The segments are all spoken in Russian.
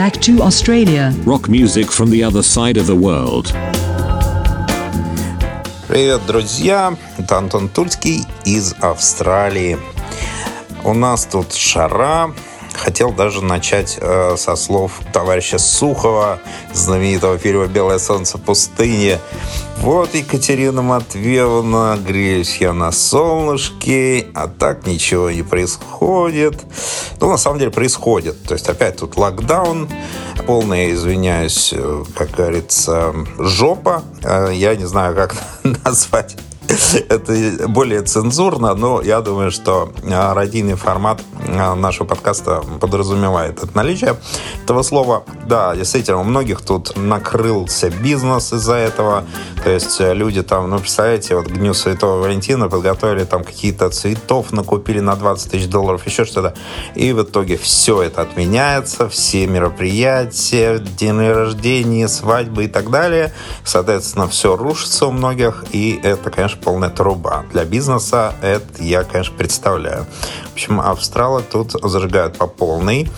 back to Australia. Rock music from the other side of the world. Привет, друзья! Это Антон Тульский из Австралии. У нас тут шара. Хотел даже начать э, со слов товарища Сухова, знаменитого фильма «Белое солнце пустыни». Вот Екатерина Матвеевна, греюсь я на солнышке, а так ничего не происходит. Ну, на самом деле происходит. То есть опять тут локдаун, полная, извиняюсь, э, как говорится, жопа. Э, я не знаю, как назвать это более цензурно, но я думаю, что а, радийный формат а, нашего подкаста подразумевает это наличие этого слова. Да, действительно, у многих тут накрылся бизнес из-за этого. То есть э, люди там, ну, представляете, вот к Дню Святого Валентина подготовили там какие-то цветов, накупили на 20 тысяч долларов, еще что-то. И в итоге все это отменяется, все мероприятия, день рождения, свадьбы и так далее. Соответственно, все рушится у многих, и это, конечно, полная труба. Для бизнеса это я, конечно, представляю. В общем, австралы тут зажигают по полной.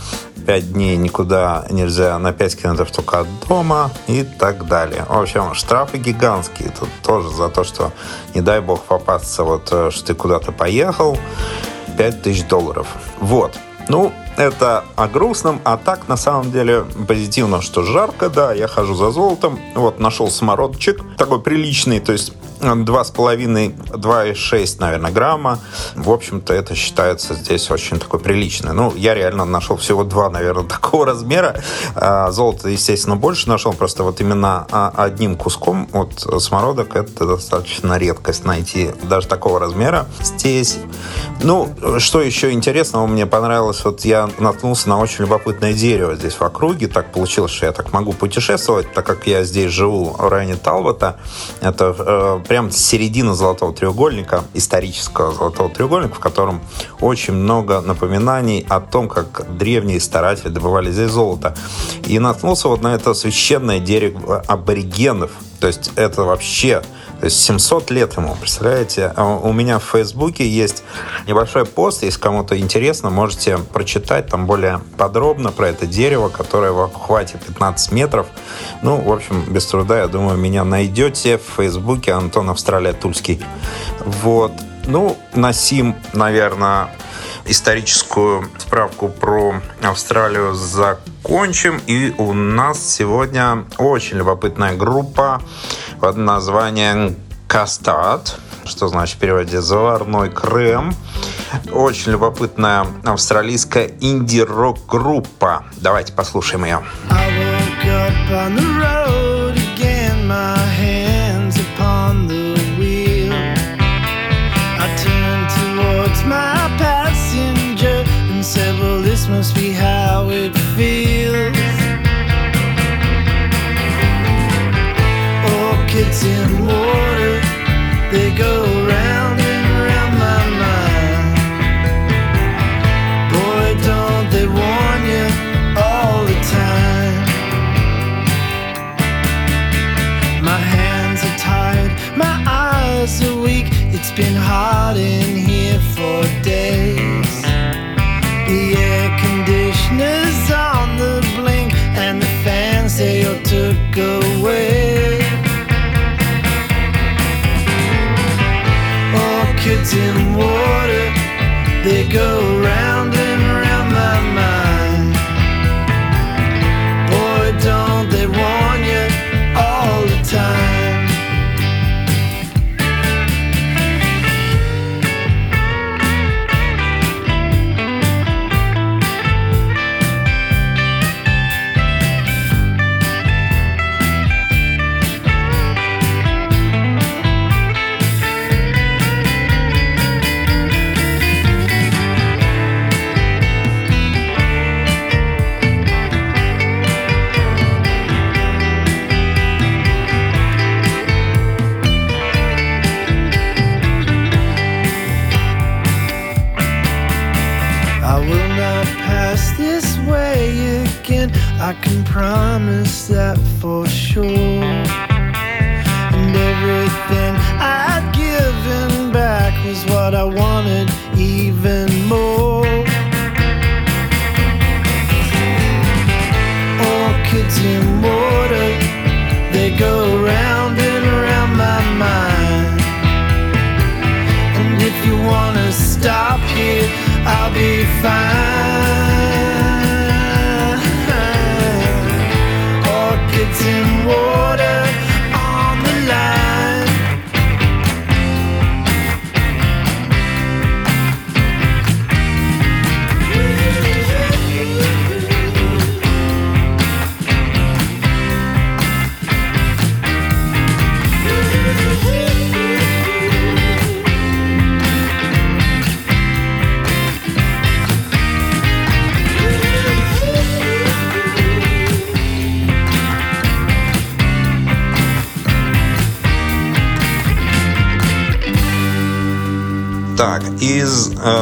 Пять дней никуда нельзя, на 5 километров только от дома и так далее. В общем, штрафы гигантские. Тут тоже за то, что, не дай бог, попасться, вот, э, что ты куда-то поехал, 5 тысяч долларов. Вот. Ну, это о грустном, а так на самом деле позитивно, что жарко, да, я хожу за золотом, вот нашел самородчик, такой приличный, то есть 2,5-2,6, наверное, грамма. В общем-то, это считается здесь очень такой приличный. Ну, я реально нашел всего два, наверное, такого размера. А, золото, естественно, больше нашел. Просто вот именно а, одним куском вот смородок это достаточно редкость найти даже такого размера здесь. Ну, что еще интересного мне понравилось, вот я наткнулся на очень любопытное дерево здесь в округе. Так получилось, что я так могу путешествовать, так как я здесь живу в районе Талбота. Это э, прям середина золотого треугольника, исторического золотого треугольника, в котором очень много напоминаний о том, как древние старатели добывали здесь золото. И наткнулся вот на это священное дерево аборигенов. То есть это вообще 700 лет ему, представляете? А у меня в Фейсбуке есть небольшой пост, если кому-то интересно, можете прочитать там более подробно про это дерево, которое в охвате 15 метров. Ну, в общем, без труда, я думаю, меня найдете в Фейсбуке Антон Австралия Тульский. Вот. Ну, на Сим, наверное, историческую справку про Австралию закончим. И у нас сегодня очень любопытная группа под названием Кастад, что значит в переводе «заварной крем». Очень любопытная австралийская инди-рок-группа. Давайте послушаем ее.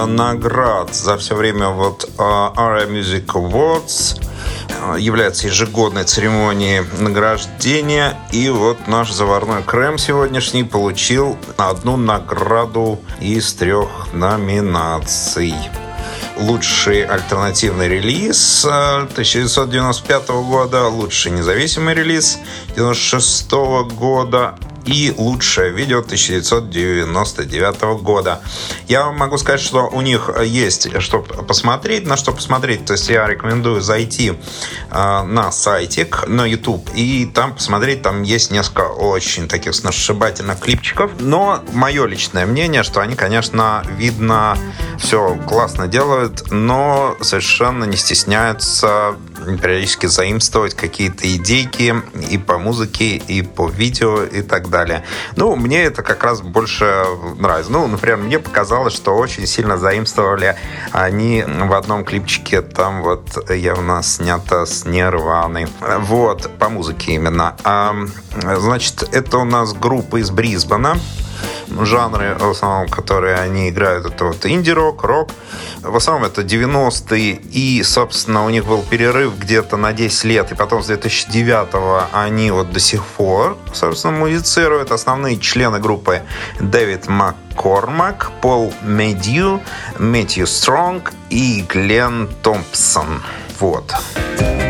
Наград за все время вот э, ARIA Music Awards э, является ежегодной церемонией награждения. И вот наш заварной крем сегодняшний получил одну награду из трех номинаций лучший альтернативный релиз 1995 года, лучший независимый релиз 1996 года и лучшее видео 1999 года. Я вам могу сказать, что у них есть что посмотреть, на что посмотреть. То есть я рекомендую зайти э, на сайтик, на YouTube, и там посмотреть, там есть несколько очень таких сношибательных клипчиков. Но мое личное мнение, что они, конечно, видно, все классно делают, но совершенно не стесняются периодически заимствовать какие-то идейки и по музыке, и по видео, и так далее. Ну, мне это как раз больше нравится. Ну, например, мне показалось, что очень сильно заимствовали они в одном клипчике, там вот явно снято с Нирваной. Вот, по музыке именно. А, значит, это у нас группа из Брисбена жанры, в основном, которые они играют, это вот инди-рок, рок. В основном это 90-е, и, собственно, у них был перерыв где-то на 10 лет, и потом с 2009 они вот до сих пор, собственно, музицируют. Основные члены группы Дэвид Маккормак, Пол Медью, Мэтью Стронг и Глен Томпсон. Вот. Вот.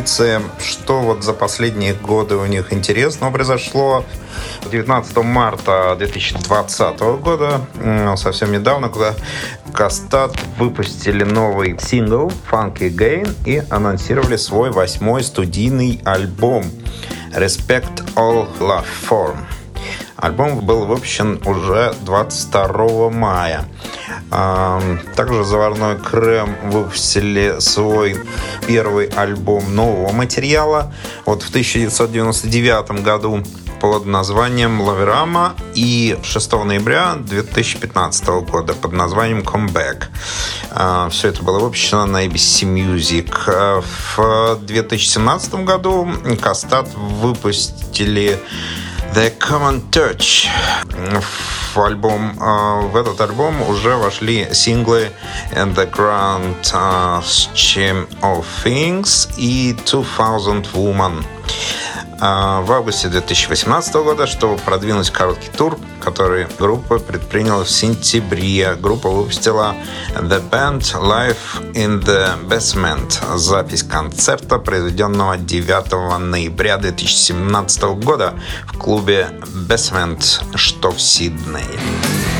Традиции, что вот за последние годы у них интересного произошло. 19 марта 2020 года, совсем недавно, когда Кастат выпустили новый сингл Funky Gain и анонсировали свой восьмой студийный альбом Respect All Love Form. Альбом был выпущен уже 22 мая. Также «Заварной крем» выпустили свой первый альбом нового материала. Вот в 1999 году под названием «Лаверама» и 6 ноября 2015 года под названием «Comeback». А, Все это было выпущено на ABC Music. А, в 2017 году Кастат выпустили The Common Touch. В, альбом, э, в этот альбом уже вошли синглы And the Grand uh, Scheme of Things и 2000 Woman. А, в августе 2018 года, чтобы продвинуть короткий тур, который группа предприняла в сентябре. Группа выпустила The Band Live in the Basement, запись концерта, произведенного 9 ноября 2017 года в клубе Basement, что в Сиднее.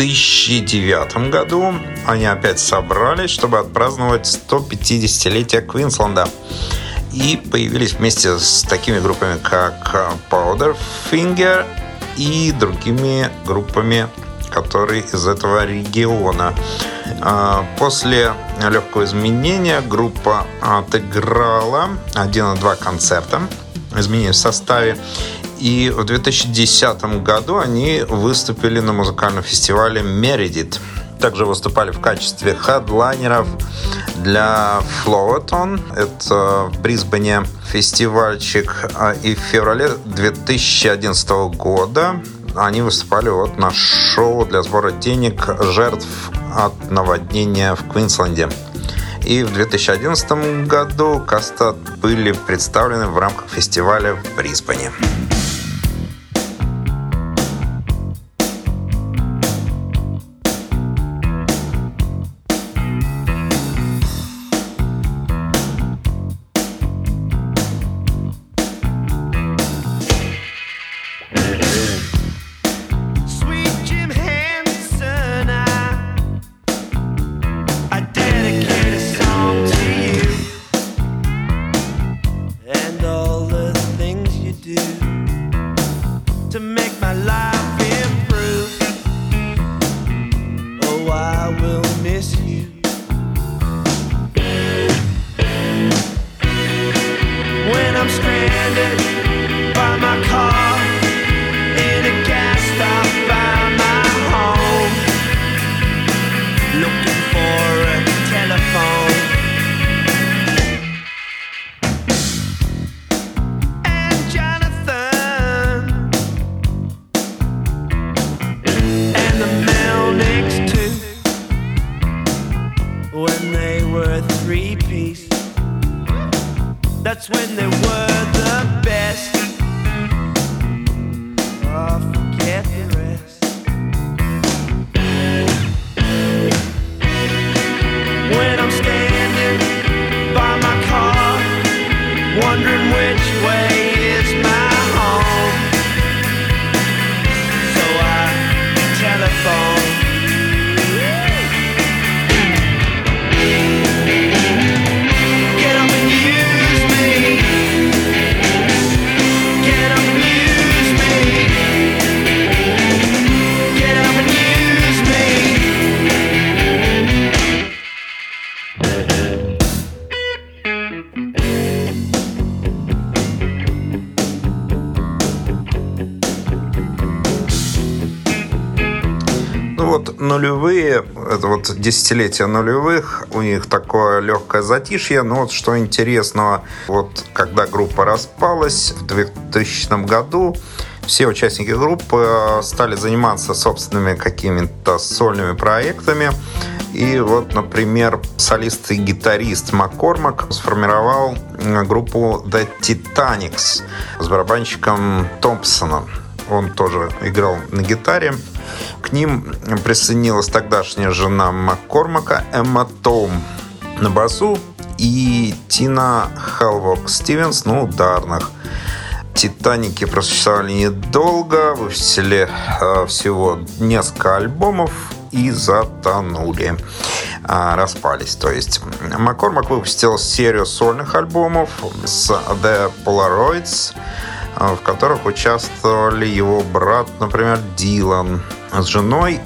2009 году они опять собрались, чтобы отпраздновать 150-летие Квинсленда. И появились вместе с такими группами, как Powderfinger и другими группами, которые из этого региона. А, после легкого изменения группа отыграла один и два концерта, изменения в составе. И в 2010 году они выступили на музыкальном фестивале Мередит. Также выступали в качестве хедлайнеров для Flowaton. Это в Брисбене фестивальчик. А, и в феврале 2011 года они выступали вот на шоу для сбора денег жертв от наводнения в Квинсленде. И в 2011 году Кастат были представлены в рамках фестиваля в Брисбене. Вот нулевые, это вот десятилетие нулевых, у них такое легкое затишье. Но вот что интересного, вот когда группа распалась в 2000 году, все участники группы э, стали заниматься собственными какими-то сольными проектами. И вот, например, солист и гитарист Маккормак сформировал э, группу The Titanics с барабанщиком Томпсоном. Он тоже играл на гитаре. К ним присоединилась тогдашняя жена Маккормака Эмма Том на басу и Тина Хелвок Стивенс на ударных. Титаники просуществовали недолго, выпустили э, всего несколько альбомов и затонули, э, распались. То есть Маккормак выпустил серию сольных альбомов с The Polaroids, в которых участвовали его брат, например, Дилан с женой.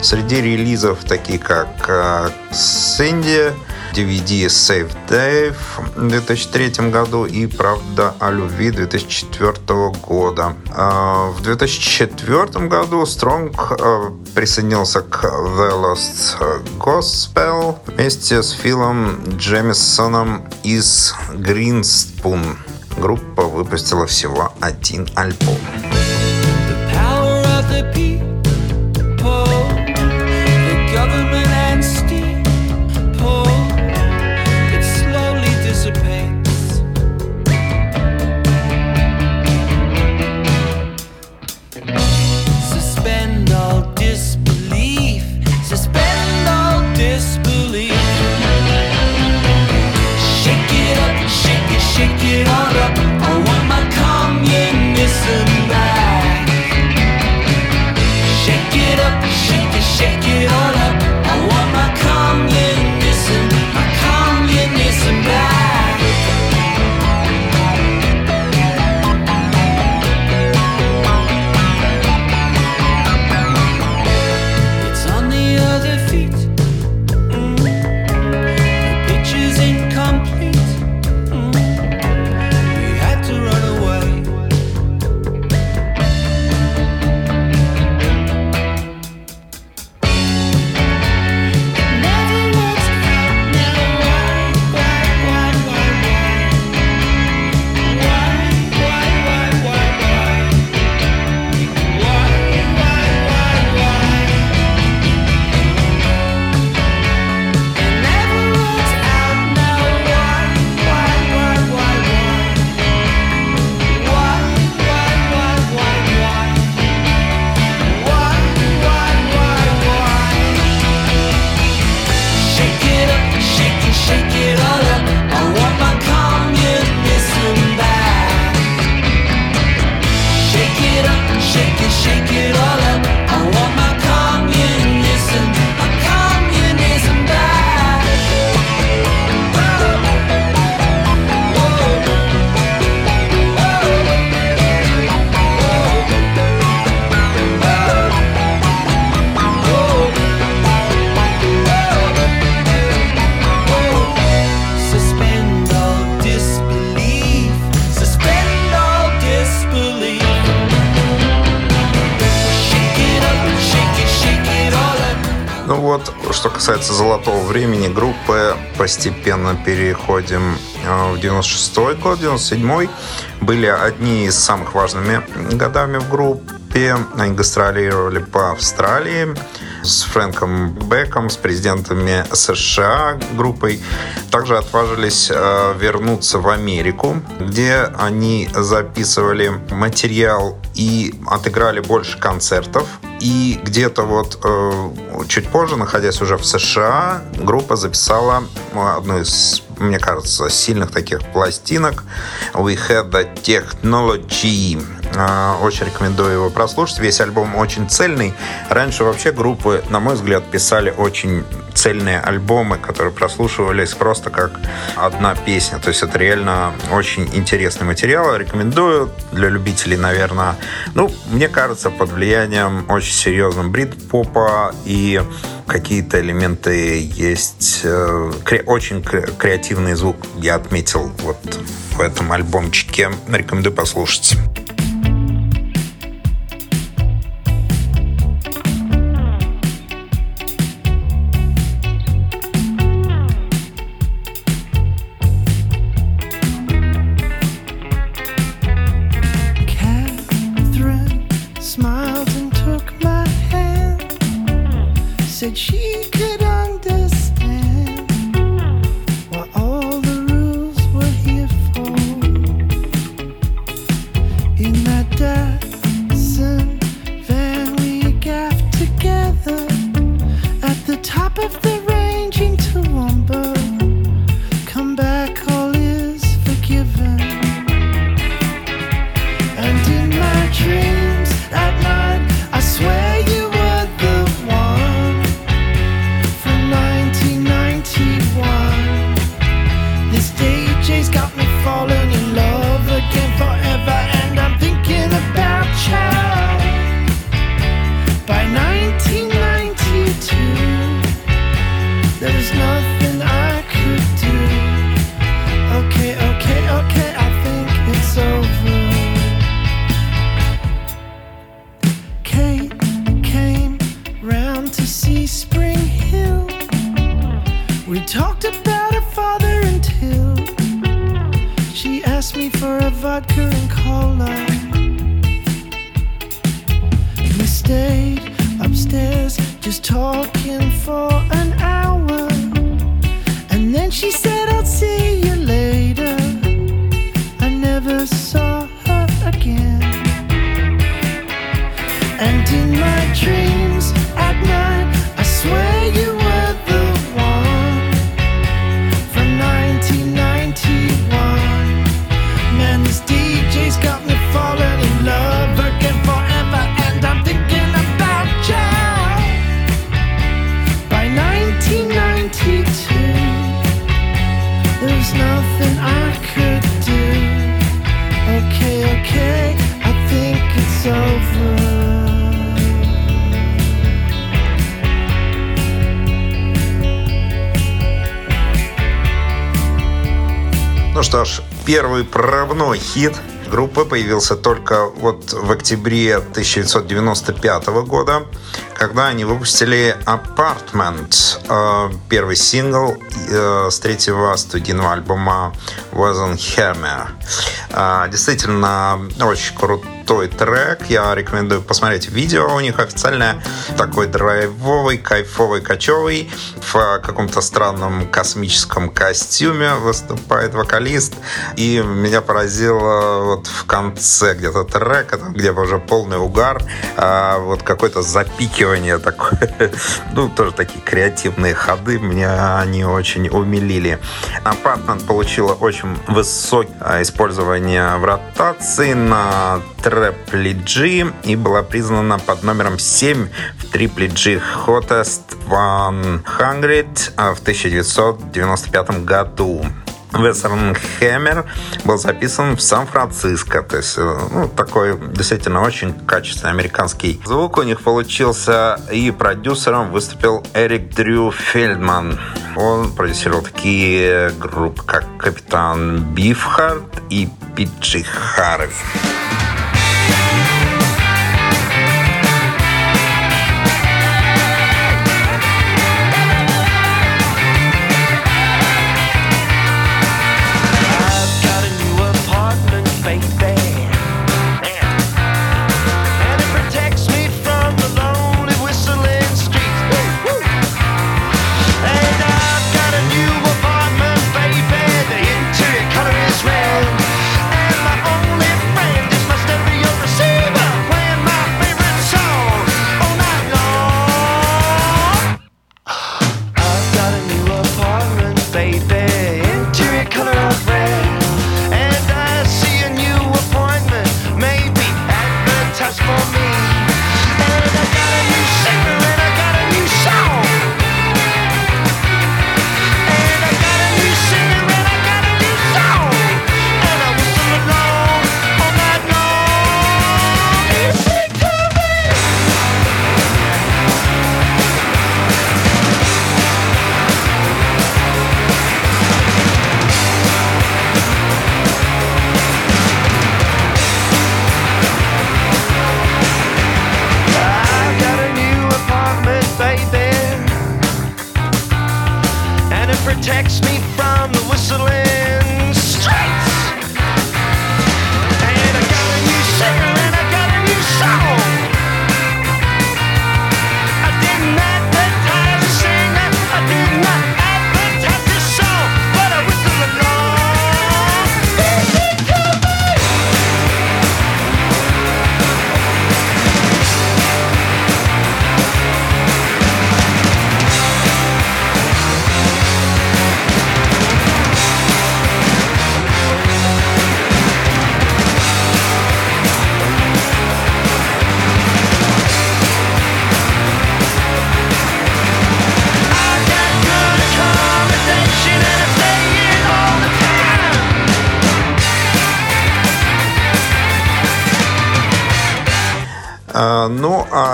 Среди релизов такие как э, Сэнди, DVD Save Dave в 2003 году и Правда о любви 2004 года. А, в 2004 году Стронг присоединился к The Lost Gospel вместе с Филом Джемисоном из Green Группа выпустила всего один альбом. что касается золотого времени группы, постепенно переходим э, в 96 год, 97 были одни из самых важными годами в группе. Они гастролировали по Австралии с Фрэнком Беком, с президентами США группой. Также отважились э, вернуться в Америку, где они записывали материал и отыграли больше концертов. И где-то вот э, чуть позже, находясь уже в США, группа записала одну из, мне кажется, сильных таких пластинок We Had the Technology Э, очень рекомендую его прослушать. Весь альбом очень цельный. Раньше вообще группы, на мой взгляд, писали очень цельные альбомы, которые прослушивались просто как одна песня. То есть это реально очень интересный материал. Рекомендую для любителей, наверное. Ну, мне кажется, под влиянием очень серьезным брит-попа и какие-то элементы есть. Э, очень креативный звук я отметил вот в этом альбомчике. Рекомендую послушать. took my hand, said she could understand. talked about her father until she asked me for a vodka and cola. And we stayed upstairs just talking for an hour. And then she said, I'll see you later. I never saw her again. And in my dreams at night, I swear. Первый прорывной хит группы появился только вот в октябре 1995 года, когда они выпустили Apartment, э, первый сингл э, с третьего студийного альбома Wasn't Hammer. Э, действительно, очень круто крутой трек. Я рекомендую посмотреть видео у них официальное. Такой драйвовый, кайфовый, кочевый. В каком-то странном космическом костюме выступает вокалист. И меня поразило вот в конце где-то трека, где уже полный угар, а вот какое-то запикивание такое. Ну, тоже такие креативные ходы. Меня они очень умилили. Apartment получила очень высокое использование в ротации на Triple G и была признана под номером 7 в Triple G Hottest 100 в 1995 году. Western Hammer был записан в Сан-Франциско. То есть, э, ну, такой действительно очень качественный американский звук у них получился. И продюсером выступил Эрик Дрю Фельдман. Он продюсировал такие группы, как Капитан Бифхард и Питчи Харви.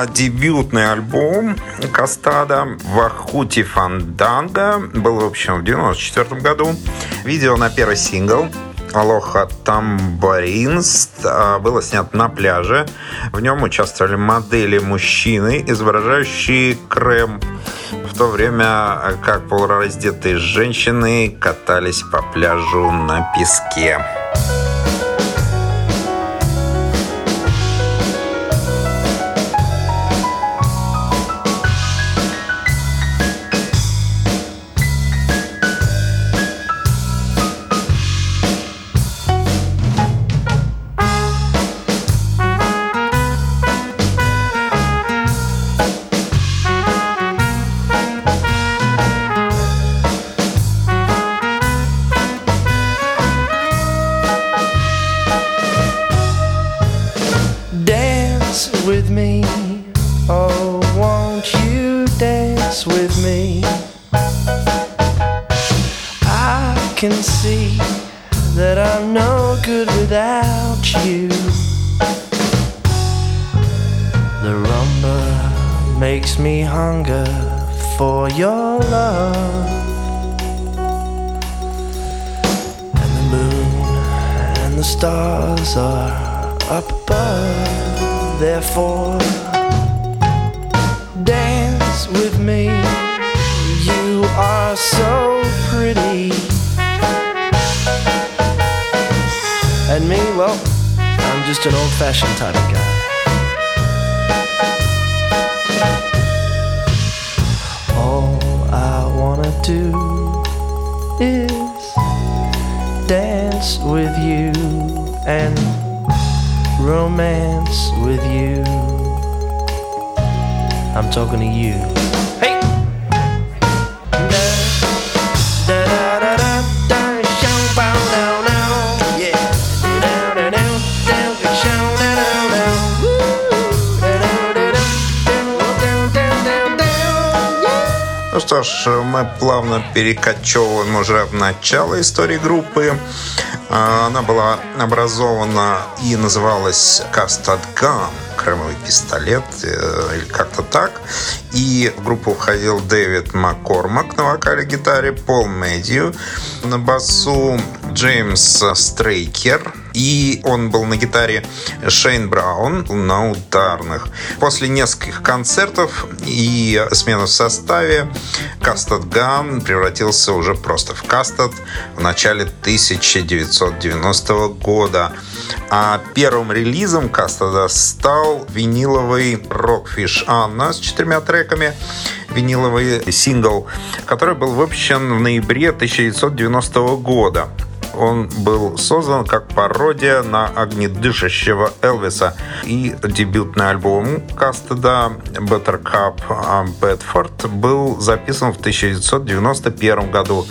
Дебютный альбом Кастада «Вахути Фанданга» был, в общем, в 94 году. Видео на первый сингл Алоха Тамбаринс а, было снято на пляже. В нем участвовали модели мужчины, изображающие крем. В то время как полураздетые женщины катались по пляжу на песке. Плавно перекочевываем уже в начало истории группы. А, она была образована и называлась Gun, кремовый пистолет, э, или как-то так. И в группу входил Дэвид Маккормак на вокале гитаре, Пол Мэдью на басу, Джеймс Стрейкер, и он был на гитаре Шейн Браун на ударных. После нескольких концертов и смены в составе Кастад Ган превратился уже просто в Кастад в начале 1990 года. А первым релизом Кастада стал виниловый Rockfish Anna с четырьмя треками виниловый сингл, который был выпущен в ноябре 1990 года. Он был создан как пародия на огнедышащего Элвиса. И дебютный альбом Кастеда Better Cup Bedford был записан в 1991 году.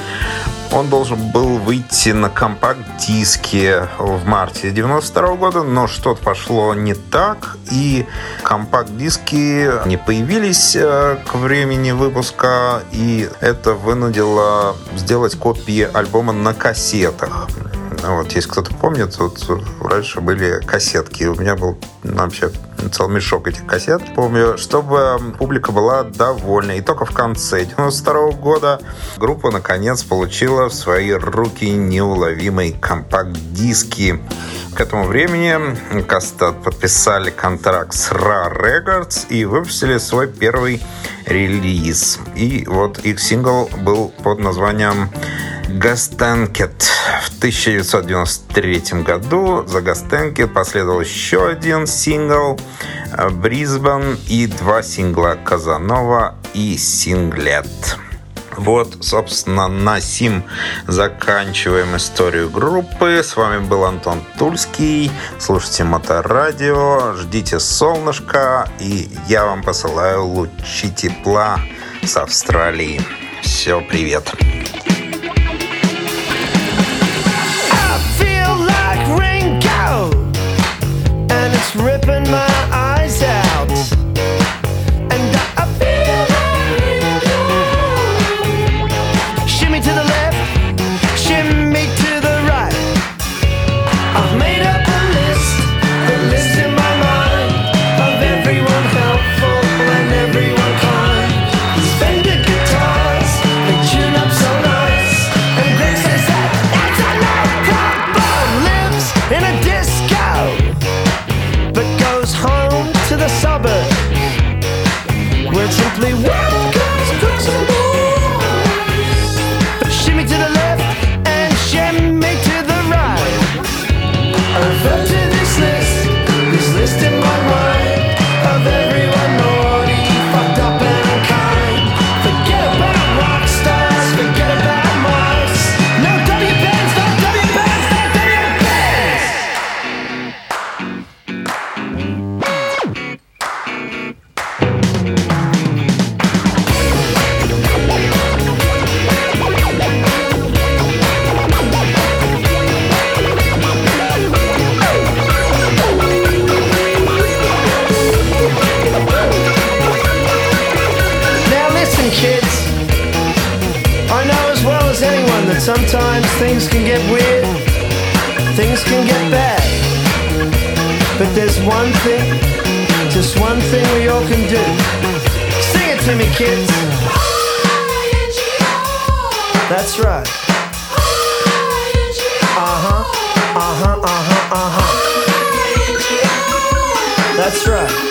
Он должен был выйти на компакт-диске в марте 92 года, но что-то пошло не так, и компакт-диски не появились э, к времени выпуска, и это вынудило сделать копии альбома на кассетах. Вот, если кто-то помнит, вот раньше были кассетки. У меня был вообще целый мешок этих кассет. Помню, чтобы публика была довольна. И только в конце 92 года группа наконец получила в свои руки неуловимые компакт-диски. К этому времени Кастат подписали контракт с Ra Records и выпустили свой первый релиз. И вот их сингл был под названием Gastanket. В 1993 году за Gastanket последовал еще один сингл Брисбен и два сингла Казанова и Синглет. Вот, собственно, на сим заканчиваем историю группы. С вами был Антон Тульский. Слушайте Моторадио, ждите солнышко, и я вам посылаю лучи тепла с Австралии. Все, привет. and it's ripping my sometimes things can get weird, things can get bad. But there's one thing, just one thing we all can do. Sing it to me, kids. That's right. Uh huh, uh huh, uh huh, uh huh. That's right.